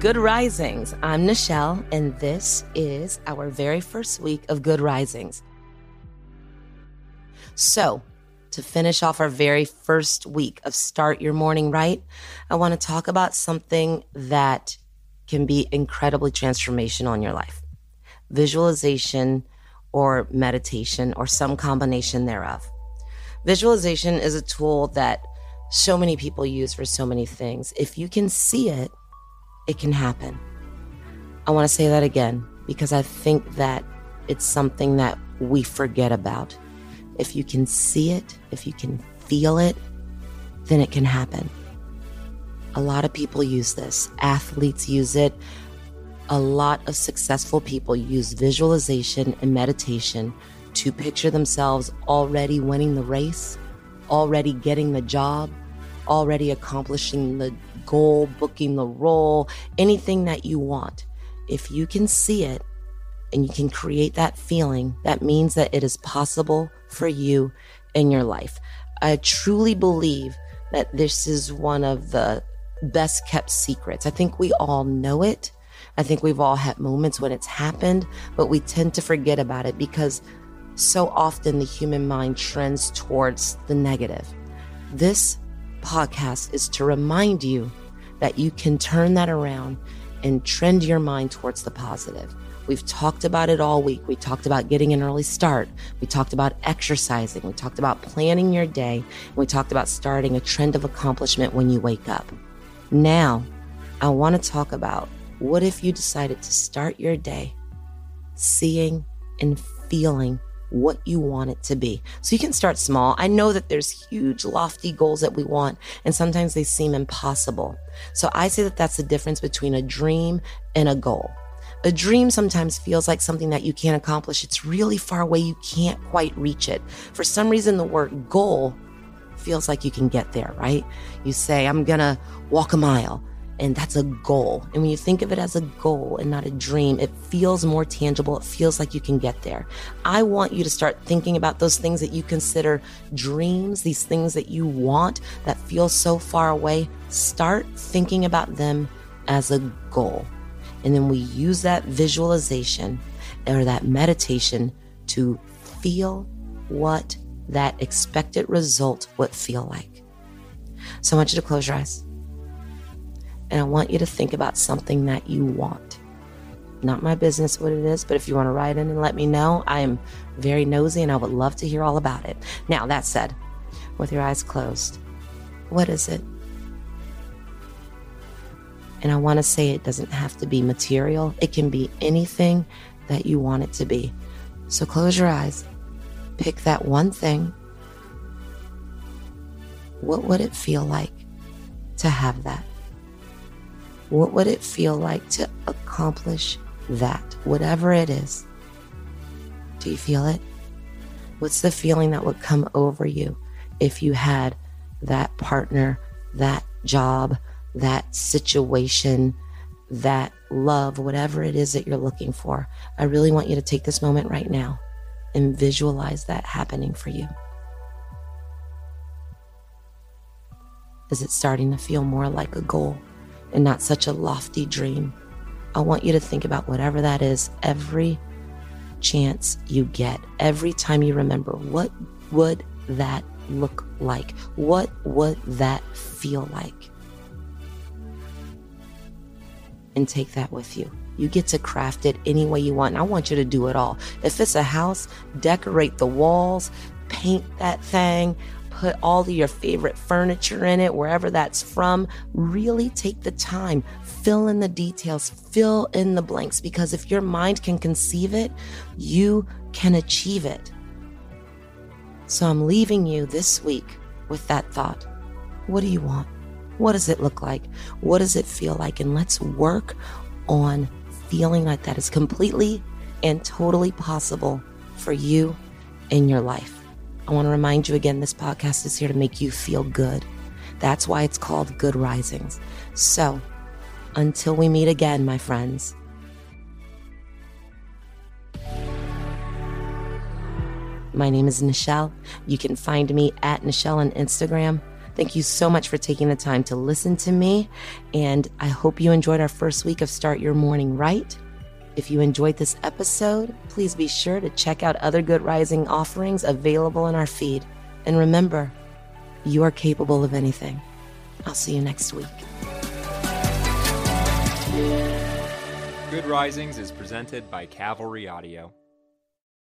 Good Risings. I'm Nichelle, and this is our very first week of Good Risings. So, to finish off our very first week of Start Your Morning Right, I want to talk about something that can be incredibly transformational in your life visualization or meditation or some combination thereof. Visualization is a tool that so many people use for so many things. If you can see it, it can happen. I want to say that again because I think that it's something that we forget about. If you can see it, if you can feel it, then it can happen. A lot of people use this. Athletes use it. A lot of successful people use visualization and meditation to picture themselves already winning the race, already getting the job, already accomplishing the goal, booking the role, anything that you want. If you can see it and you can create that feeling, that means that it is possible for you in your life. I truly believe that this is one of the best kept secrets. I think we all know it. I think we've all had moments when it's happened, but we tend to forget about it because so often the human mind trends towards the negative. This podcast is to remind you that you can turn that around and trend your mind towards the positive. We've talked about it all week. We talked about getting an early start. We talked about exercising. We talked about planning your day. we talked about starting a trend of accomplishment when you wake up. Now, I want to talk about what if you decided to start your day seeing and feeling what you want it to be. So you can start small. I know that there's huge, lofty goals that we want, and sometimes they seem impossible. So I say that that's the difference between a dream and a goal. A dream sometimes feels like something that you can't accomplish. It's really far away. You can't quite reach it. For some reason, the word goal feels like you can get there, right? You say, I'm going to walk a mile and that's a goal. And when you think of it as a goal and not a dream, it feels more tangible. It feels like you can get there. I want you to start thinking about those things that you consider dreams, these things that you want that feel so far away. Start thinking about them as a goal. And then we use that visualization or that meditation to feel what that expected result would feel like. So I want you to close your eyes. And I want you to think about something that you want. Not my business what it is, but if you want to write in and let me know, I am very nosy and I would love to hear all about it. Now, that said, with your eyes closed, what is it? And I want to say it doesn't have to be material, it can be anything that you want it to be. So close your eyes, pick that one thing. What would it feel like to have that? What would it feel like to accomplish that, whatever it is? Do you feel it? What's the feeling that would come over you if you had that partner, that job, that situation, that love, whatever it is that you're looking for? I really want you to take this moment right now and visualize that happening for you. Is it starting to feel more like a goal? And not such a lofty dream. I want you to think about whatever that is every chance you get, every time you remember what would that look like? What would that feel like? And take that with you. You get to craft it any way you want. And I want you to do it all. If it's a house, decorate the walls, paint that thing, put all of your favorite furniture in it, wherever that's from. Really take the time, fill in the details, fill in the blanks, because if your mind can conceive it, you can achieve it. So I'm leaving you this week with that thought. What do you want? What does it look like? What does it feel like? And let's work on feeling like that is completely and totally possible for you in your life. I want to remind you again this podcast is here to make you feel good. That's why it's called Good Risings. So, until we meet again, my friends. My name is Nichelle. You can find me at Nichelle on Instagram. Thank you so much for taking the time to listen to me. And I hope you enjoyed our first week of Start Your Morning Right. If you enjoyed this episode, please be sure to check out other Good Rising offerings available in our feed. And remember, you are capable of anything. I'll see you next week. Good Risings is presented by Cavalry Audio.